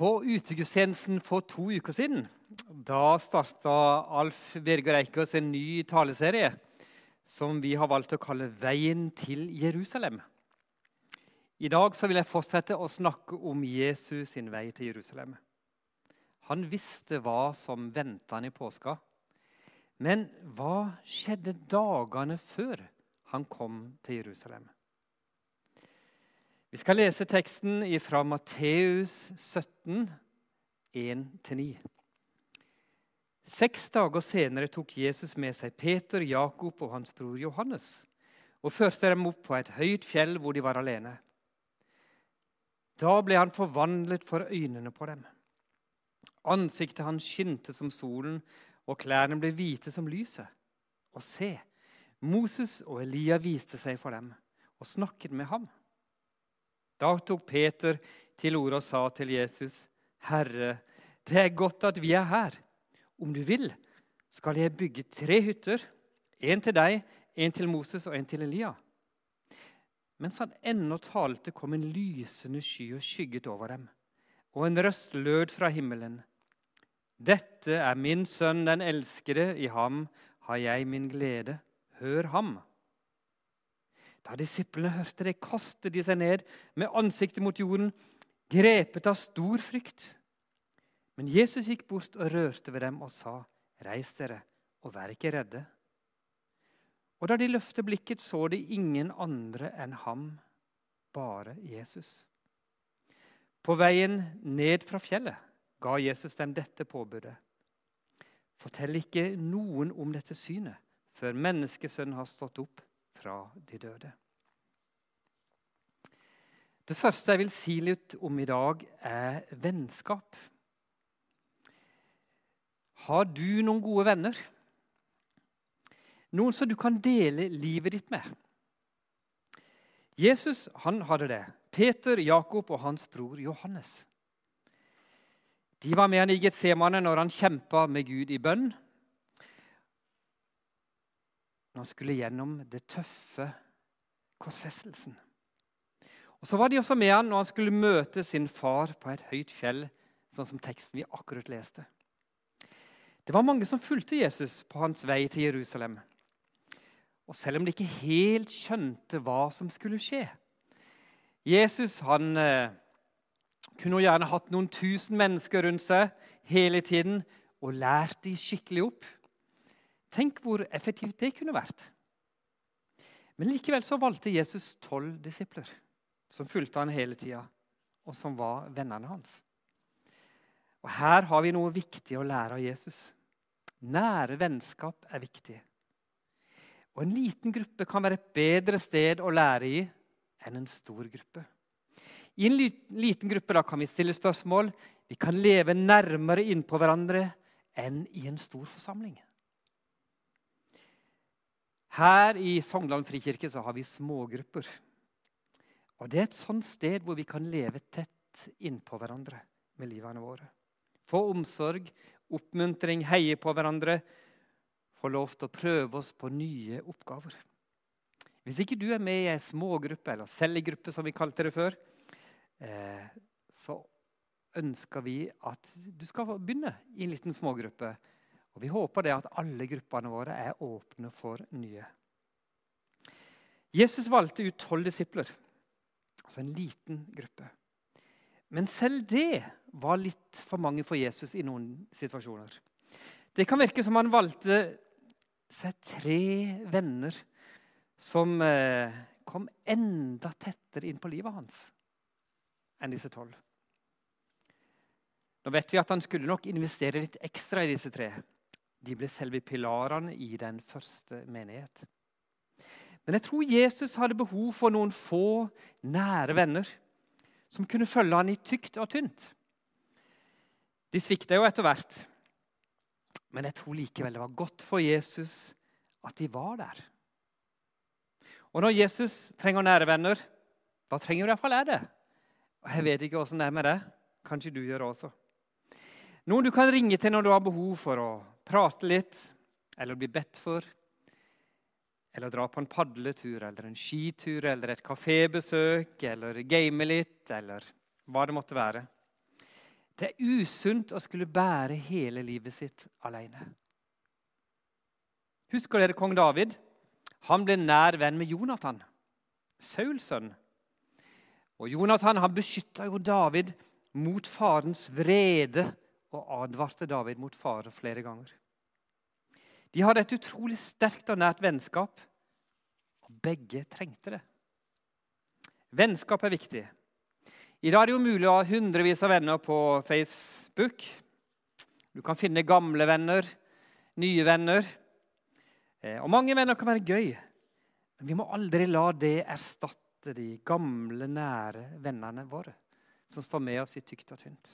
På utegudstjenesten for to uker siden da starta Alf Birger Eikås en ny taleserie som vi har valgt å kalle 'Veien til Jerusalem'. I dag vil jeg fortsette å snakke om Jesus sin vei til Jerusalem. Han visste hva som venta han i påska. Men hva skjedde dagene før han kom til Jerusalem? Vi skal lese teksten fra Matteus 17, 1-9. Seks dager senere tok Jesus med seg Peter, Jakob og hans bror Johannes og førte dem opp på et høyt fjell hvor de var alene. Da ble han forvandlet for øynene på dem. Ansiktet hans skinte som solen, og klærne ble hvite som lyset. Og se, Moses og Elia viste seg for dem og snakket med ham. Da tok Peter til orde og sa til Jesus, 'Herre, det er godt at vi er her. Om du vil, skal jeg bygge tre hytter, en til deg, en til Moses og en til Elia.' Mens han ennå talte, kom en lysende sky og skygget over dem, og en røst lød fra himmelen. Dette er min sønn, den elskede. I ham har jeg min glede. Hør ham. Da disiplene hørte det, kastet de seg ned med ansiktet mot jorden, grepet av stor frykt. Men Jesus gikk bort og rørte ved dem og sa, 'Reis dere, og vær ikke redde.' Og da de løftet blikket, så de ingen andre enn ham, bare Jesus. På veien ned fra fjellet ga Jesus dem dette påbudet. Fortell ikke noen om dette synet før menneskesønnen har stått opp fra de døde. Det første jeg vil si litt om i dag, er vennskap. Har du noen gode venner? Noen som du kan dele livet ditt med? Jesus han hadde det. Peter, Jakob og hans bror Johannes. De var med han i Getsemane når han kjempa med Gud i bønn når han skulle gjennom det tøffe korsfestelsen. Og Så var de også med han når han skulle møte sin far på et høyt fjell, sånn som teksten vi akkurat leste. Det var mange som fulgte Jesus på hans vei til Jerusalem. Og selv om de ikke helt skjønte hva som skulle skje Jesus han eh, kunne gjerne hatt noen tusen mennesker rundt seg hele tiden og lært de skikkelig opp. Tenk hvor effektivt det kunne vært. Men likevel så valgte Jesus tolv disipler som fulgte han hele tida, og som var vennene hans. Og Her har vi noe viktig å lære av Jesus. Nære vennskap er viktig. Og En liten gruppe kan være et bedre sted å lære i enn en stor gruppe. I en liten gruppe kan vi stille spørsmål. Vi kan leve nærmere innpå hverandre enn i en stor forsamling. Her i Sogndalen frikirke så har vi smågrupper. Og Det er et sånt sted hvor vi kan leve tett innpå hverandre med livene våre. Få omsorg, oppmuntring, heie på hverandre. Få lov til å prøve oss på nye oppgaver. Hvis ikke du er med i ei smågruppe, eller cellegruppe som vi kalte det før, eh, så ønsker vi at du skal begynne i en liten smågruppe og Vi håper det at alle gruppene våre er åpne for nye. Jesus valgte ut tolv disipler, altså en liten gruppe. Men selv det var litt for mange for Jesus i noen situasjoner. Det kan virke som han valgte seg tre venner som eh, kom enda tettere inn på livet hans enn disse tolv. Nå vet vi at Han skulle nok investere litt ekstra i disse tre. De ble selve pilarene i den første menighet. Men jeg tror Jesus hadde behov for noen få nære venner som kunne følge han i tykt og tynt. De svikta jo etter hvert, men jeg tror likevel det var godt for Jesus at de var der. Og når Jesus trenger nære venner, da trenger i hvert fall jeg det. Og Jeg vet ikke åssen det er med det. Kanskje du gjør det også. Noen du kan ringe til når du har behov for å prate litt, eller bli bedt for, eller dra på en padletur eller en skitur eller et kafébesøk eller game litt, eller hva det måtte være. Det er usunt å skulle bære hele livet sitt alene. Husker dere kong David? Han ble nær venn med Jonathan, Sauls sønn. Og Jonathan han beskytta jo David mot farens vrede og advarte David mot fare flere ganger. De hadde et utrolig sterkt og nært vennskap, og begge trengte det. Vennskap er viktig. I dag er det jo mulig å ha hundrevis av venner på Facebook. Du kan finne gamle venner, nye venner. Eh, og mange venner kan være gøy, men vi må aldri la det erstatte de gamle, nære vennene våre som står med oss i tykt og tynt.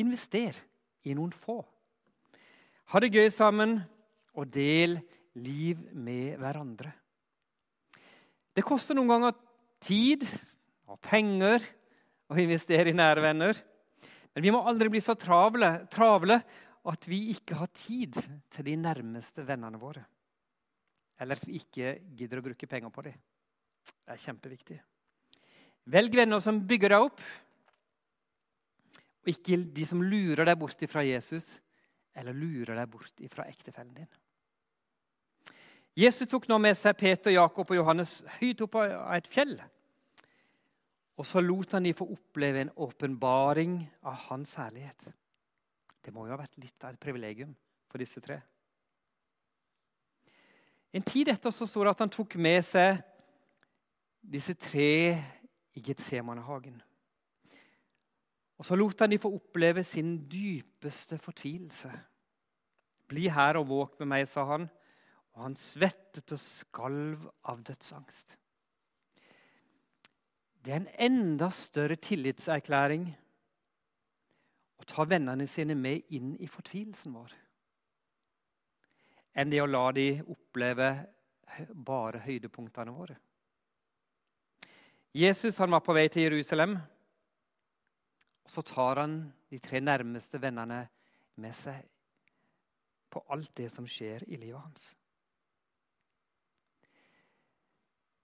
Invester i noen få. Ha det gøy sammen, og del liv med hverandre. Det koster noen ganger tid og penger å investere i nære venner. Men vi må aldri bli så travle, travle at vi ikke har tid til de nærmeste vennene våre. Eller at vi ikke gidder å bruke penger på dem. Det er kjempeviktig. Velg venner som bygger deg opp, og ikke de som lurer deg bort fra Jesus eller lurer deg bort fra ektefellen din. Jesus tok nå med seg Peter, Jakob og Johannes høyt opp av et fjell. Og så lot han de få oppleve en åpenbaring av hans herlighet. Det må jo ha vært litt av et privilegium for disse tre. En tid etter så står det at han tok med seg disse tre i Getsemanehagen. Og så lot han de få oppleve sin dypeste fortvilelse. Bli her og våk med meg, sa han og han svettet og skalv av dødsangst. Det er en enda større tillitserklæring å ta vennene sine med inn i fortvilelsen vår enn det å la de oppleve bare høydepunktene våre. Jesus var på vei til Jerusalem. Og Så tar han de tre nærmeste vennene med seg på alt det som skjer i livet hans.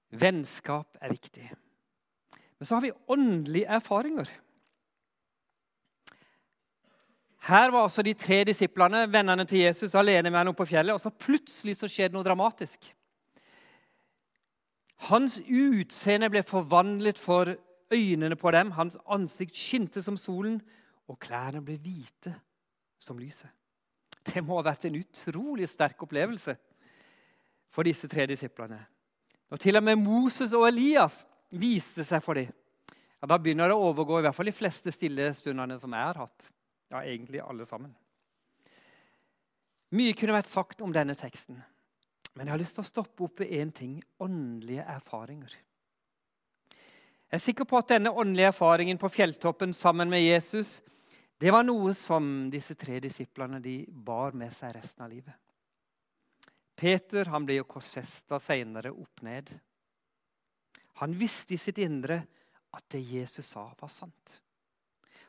Vennskap er viktig. Men så har vi åndelige erfaringer. Her var altså de tre disiplene, vennene til Jesus, alene med ham på fjellet. Og så plutselig så skjedde noe dramatisk. Hans utseende ble forvandlet for øynene på dem. Hans ansikt skinte som solen, og klærne ble hvite som lyset. Det må ha vært en utrolig sterk opplevelse for disse tre disiplene. Når til og med Moses og Elias viste seg for dem, ja, da begynner det å overgå i hvert fall de fleste stille stundene som jeg har hatt. Ja, egentlig alle sammen. Mye kunne vært sagt om denne teksten, men jeg har lyst til å stoppe opp ved én ting åndelige erfaringer. Jeg er sikker på at denne åndelige erfaringen på fjelltoppen sammen med Jesus det var noe som disse tre disiplene de bar med seg resten av livet. Peter han ble jo korsfesta seinere opp ned. Han visste i sitt indre at det Jesus sa, var sant.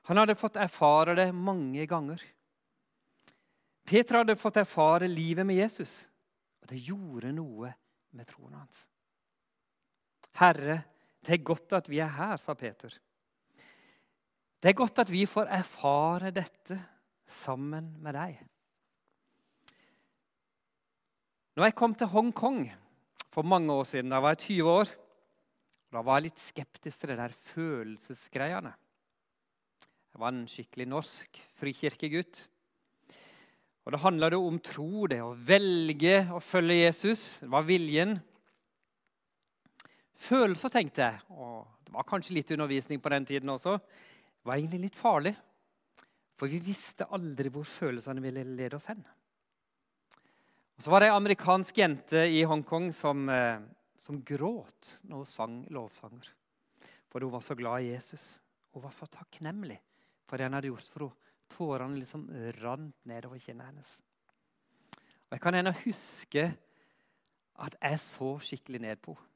Han hadde fått erfare det mange ganger. Peter hadde fått erfare livet med Jesus, og det gjorde noe med troen hans. Herre, det er godt at vi er her, sa Peter. Det er godt at vi får erfare dette sammen med deg. Når jeg kom til Hongkong for mange år siden, da var jeg 20 år, da var jeg litt skeptisk til det der følelsesgreiene. Jeg var en skikkelig norsk frikirkegutt. Og Det handla om tro, det å velge å følge Jesus. Det var viljen. Følelser, tenkte jeg, og det var kanskje litt undervisning på den tiden også, var egentlig litt farlig. For vi visste aldri hvor følelsene ville lede oss hen. Og så var det ei amerikansk jente i Hongkong som, eh, som gråt når hun sang lovsanger. For hun var så glad i Jesus. Hun var så takknemlig for det han hadde gjort for henne. Tårene liksom rant nedover kinnet hennes. Og Jeg kan ennå huske at jeg så skikkelig ned på henne.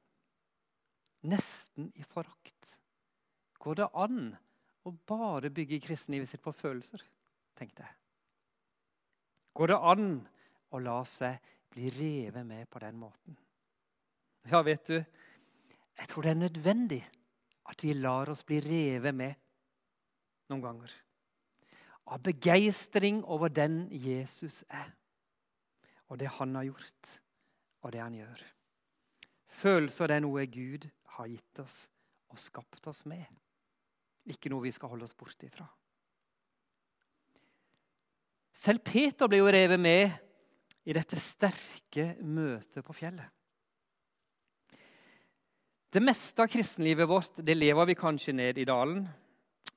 Nesten i forakt. Går det an å bare bygge kristenlivet sitt på følelser? tenkte jeg. Går det an å la seg bli revet med på den måten. Ja, vet du, jeg tror det er nødvendig at vi lar oss bli revet med noen ganger. av begeistring over den Jesus er. Og det han har gjort, og det han gjør. Følelser det er noe Gud har gitt oss og skapt oss med. Ikke noe vi skal holde oss borte ifra. Selv Peter ble jo revet med i dette sterke møtet på fjellet. Det meste av kristenlivet vårt det lever vi kanskje ned i dalen.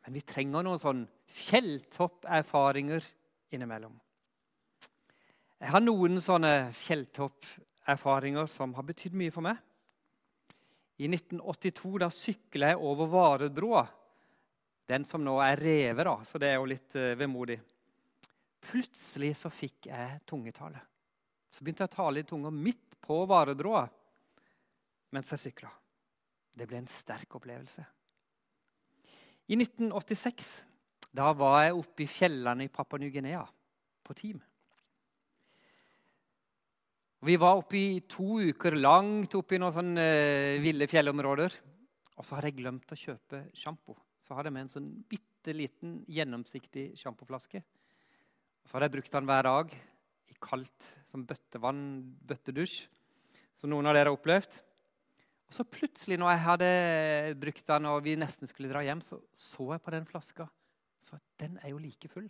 Men vi trenger noen sånn fjelltopperfaringer innimellom. Jeg har noen sånne fjelltopperfaringer som har betydd mye for meg. I 1982 da sykla jeg over Varedbroa. Den som nå er revet, da, så det er jo litt uh, vemodig. Plutselig så fikk jeg tungetale. Så begynte jeg å tale i tunga midt på Varedbroa mens jeg sykla. Det ble en sterk opplevelse. I 1986 da var jeg oppe i fjellene i Papua Ny-Guinea på team. Vi var oppe i to uker langt oppe i noen sånne uh, ville fjellområder. Og så hadde jeg glemt å kjøpe sjampo. Så hadde jeg med en sånn bitte liten, gjennomsiktig sjampoflaske. Så hadde jeg brukt den hver dag i kaldt som bøttevann, bøttedusj, som noen av dere har opplevd. Og så plutselig, når jeg hadde brukt den og vi nesten skulle dra hjem, så så jeg på den flaska. Så den er jo like full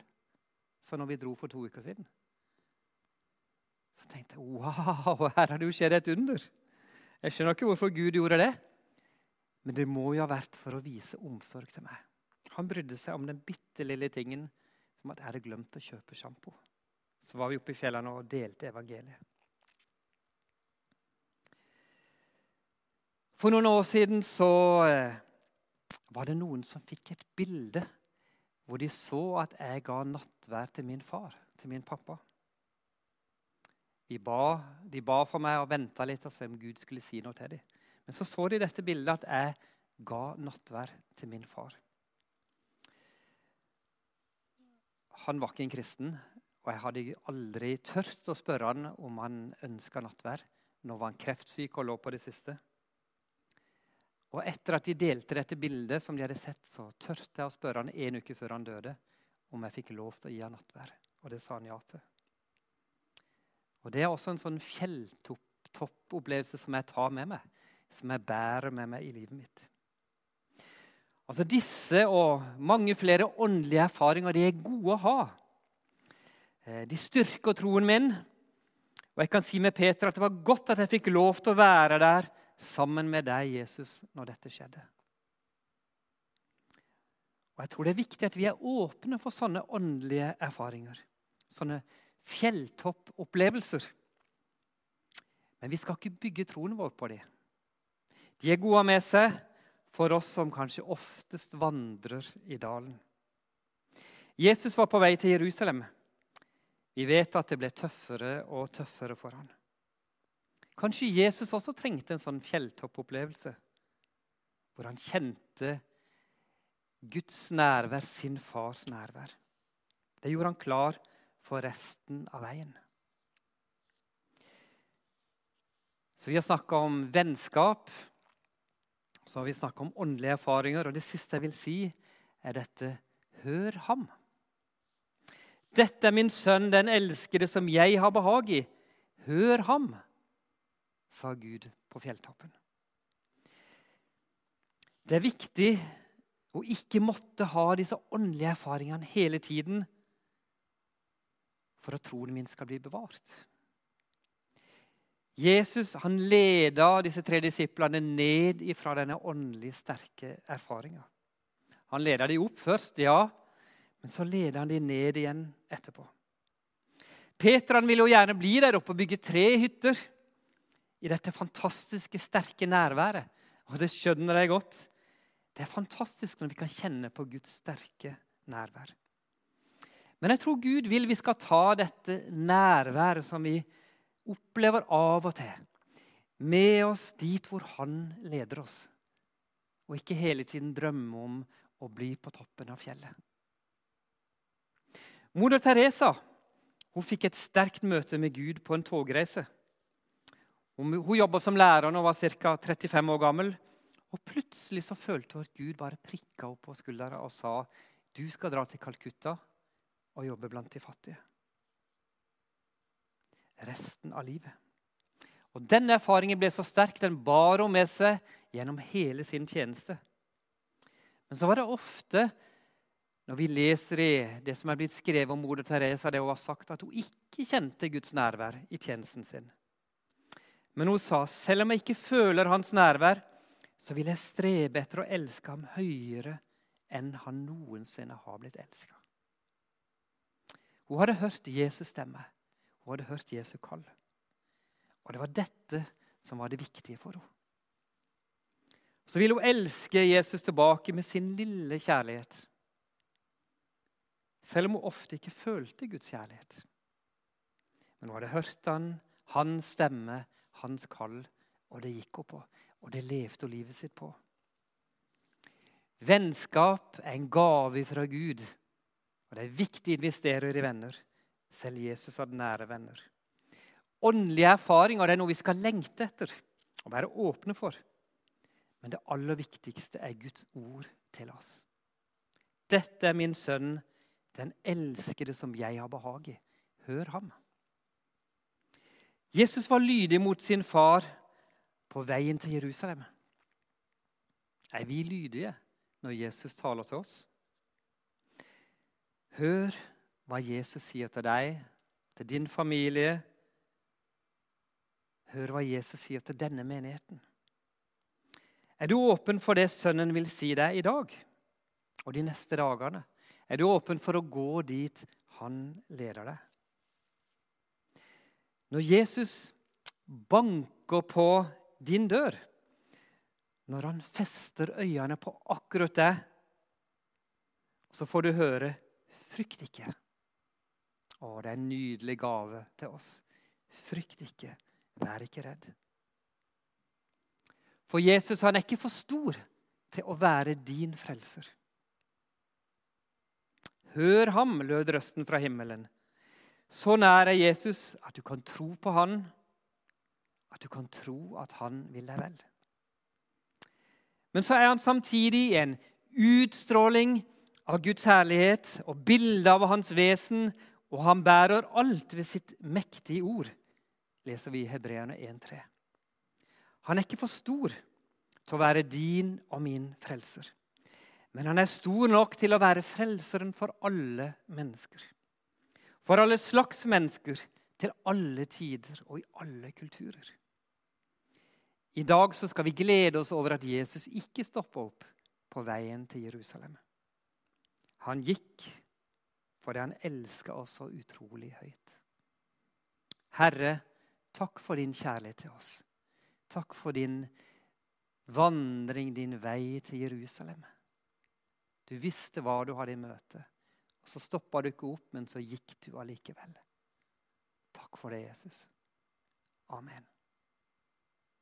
som når vi dro for to uker siden. Så tenkte jeg wow, her har det jo skjedd et under. Jeg skjønner ikke hvorfor Gud gjorde det. Men det må jo ha vært for å vise omsorg til meg. Han brydde seg om den bitte lille tingen som at jeg hadde glemt å kjøpe sjampo. Så var vi oppe i fjellene og delte evangeliet. For noen år siden så eh, var det noen som fikk et bilde hvor de så at jeg ga nattvær til min far, til min pappa. Ba, de ba for meg og venta litt og se om Gud skulle si noe til dem. Men så så de i dette bildet at jeg ga nattvær til min far. Han var ikke en kristen, og jeg hadde aldri tørt å spørre han om han ønska nattvær. Nå var han kreftsyk og lå på det siste. Og etter at de delte dette bildet, som de hadde sett, så tørte jeg å spørre han en uke før han døde, om jeg fikk lov til å gi han nattvær. Og det sa han ja til. Og Det er også en sånn fjelltoppopplevelse som jeg tar med meg, som jeg bærer med meg i livet mitt. Altså Disse og mange flere åndelige erfaringer de er gode å ha. Eh, de styrker troen min. Og jeg kan si med Peter at det var godt at jeg fikk lov til å være der sammen med deg, Jesus, når dette skjedde. Og Jeg tror det er viktig at vi er åpne for sånne åndelige erfaringer. Sånne fjelltoppopplevelser. Men vi skal ikke bygge troen vår på dem. De er gode med seg for oss som kanskje oftest vandrer i dalen. Jesus var på vei til Jerusalem. Vi vet at det ble tøffere og tøffere for ham. Kanskje Jesus også trengte en sånn fjelltoppopplevelse, hvor han kjente Guds nærvær, sin fars nærvær. Det gjorde han klar for resten av veien. Så Vi har snakka om vennskap, så har vi snakka om åndelige erfaringer. Og det siste jeg vil si, er dette hør ham. Dette er min sønn, den elskede, som jeg har behag i. Hør ham, sa Gud på fjelltoppen. Det er viktig å ikke måtte ha disse åndelige erfaringene hele tiden for at troen min skal bli bevart. Jesus han leda disse tre disiplene ned fra denne åndelig sterke erfaringa. Han leda dem opp først, ja, men så leda han dem ned igjen etterpå. Peter han ville jo gjerne bli der oppe og bygge tre hytter i dette fantastiske, sterke nærværet. Og det skjønner jeg godt. Det er fantastisk når vi kan kjenne på Guds sterke nærvær. Men jeg tror Gud vil vi skal ta dette nærværet som vi opplever av og til, med oss dit hvor Han leder oss, og ikke hele tiden drømme om å bli på toppen av fjellet. Moder Teresa hun fikk et sterkt møte med Gud på en togreise. Hun, hun jobba som lærer og var ca. 35 år gammel. Og Plutselig så følte hun at Gud bare prikka opp på skuldra og sa du skal dra til Calcutta å jobbe blant de fattige. Resten av livet. Og Denne erfaringen ble så sterk den bar hun med seg gjennom hele sin tjeneste. Men så var det ofte, når vi leser i det som er blitt skrevet om moder Teresa, det hun har sagt, at hun ikke kjente Guds nærvær i tjenesten sin. Men hun sa selv om jeg ikke føler hans nærvær, så vil jeg strebe etter å elske ham høyere enn han noensinne har blitt elska. Hun hadde hørt Jesus stemme. Hun hadde hørt Jesu kall. Og det var dette som var det viktige for henne. Så ville hun elske Jesus tilbake med sin lille kjærlighet. Selv om hun ofte ikke følte Guds kjærlighet. Men hun hadde hørt han, hans stemme, hans kall, og det gikk hun på. Og det levde hun livet sitt på. Vennskap er en gave fra Gud, og det er viktig å investere i venner. Selv Jesus hadde nære venner. Åndelige erfaringer er noe vi skal lengte etter og være åpne for. Men det aller viktigste er Guds ord til oss. Dette er min sønn, den elskede som jeg har behag i. Hør ham. Jesus var lydig mot sin far på veien til Jerusalem. Er vi lydige når Jesus taler til oss? Hør hva Jesus sier til deg, til din familie. Hør hva Jesus sier til denne menigheten. Er du åpen for det Sønnen vil si deg i dag og de neste dagene? Er du åpen for å gå dit han leder deg? Når Jesus banker på din dør, når han fester øynene på akkurat deg, så får du høre 'frykt ikke'. Å, det er en nydelig gave til oss. Frykt ikke, vær ikke redd. For Jesus han er ikke for stor til å være din frelser. Hør ham, lød røsten fra himmelen. Så nær er Jesus at du kan tro på han, at du kan tro at han vil deg vel. Men så er han samtidig en utstråling av Guds herlighet og bilde av hans vesen og han bærer alt ved sitt mektige ord, leser vi i Hebreerne 1,3. Han er ikke for stor til å være din og min frelser. Men han er stor nok til å være frelseren for alle mennesker. For alle slags mennesker, til alle tider og i alle kulturer. I dag skal vi glede oss over at Jesus ikke stoppa opp på veien til Jerusalem. Han gikk fordi han elska oss så utrolig høyt. Herre, takk for din kjærlighet til oss. Takk for din vandring, din vei til Jerusalem. Du visste hva du hadde i møte. Og Så stoppa du ikke opp, men så gikk du allikevel. Takk for det, Jesus. Amen.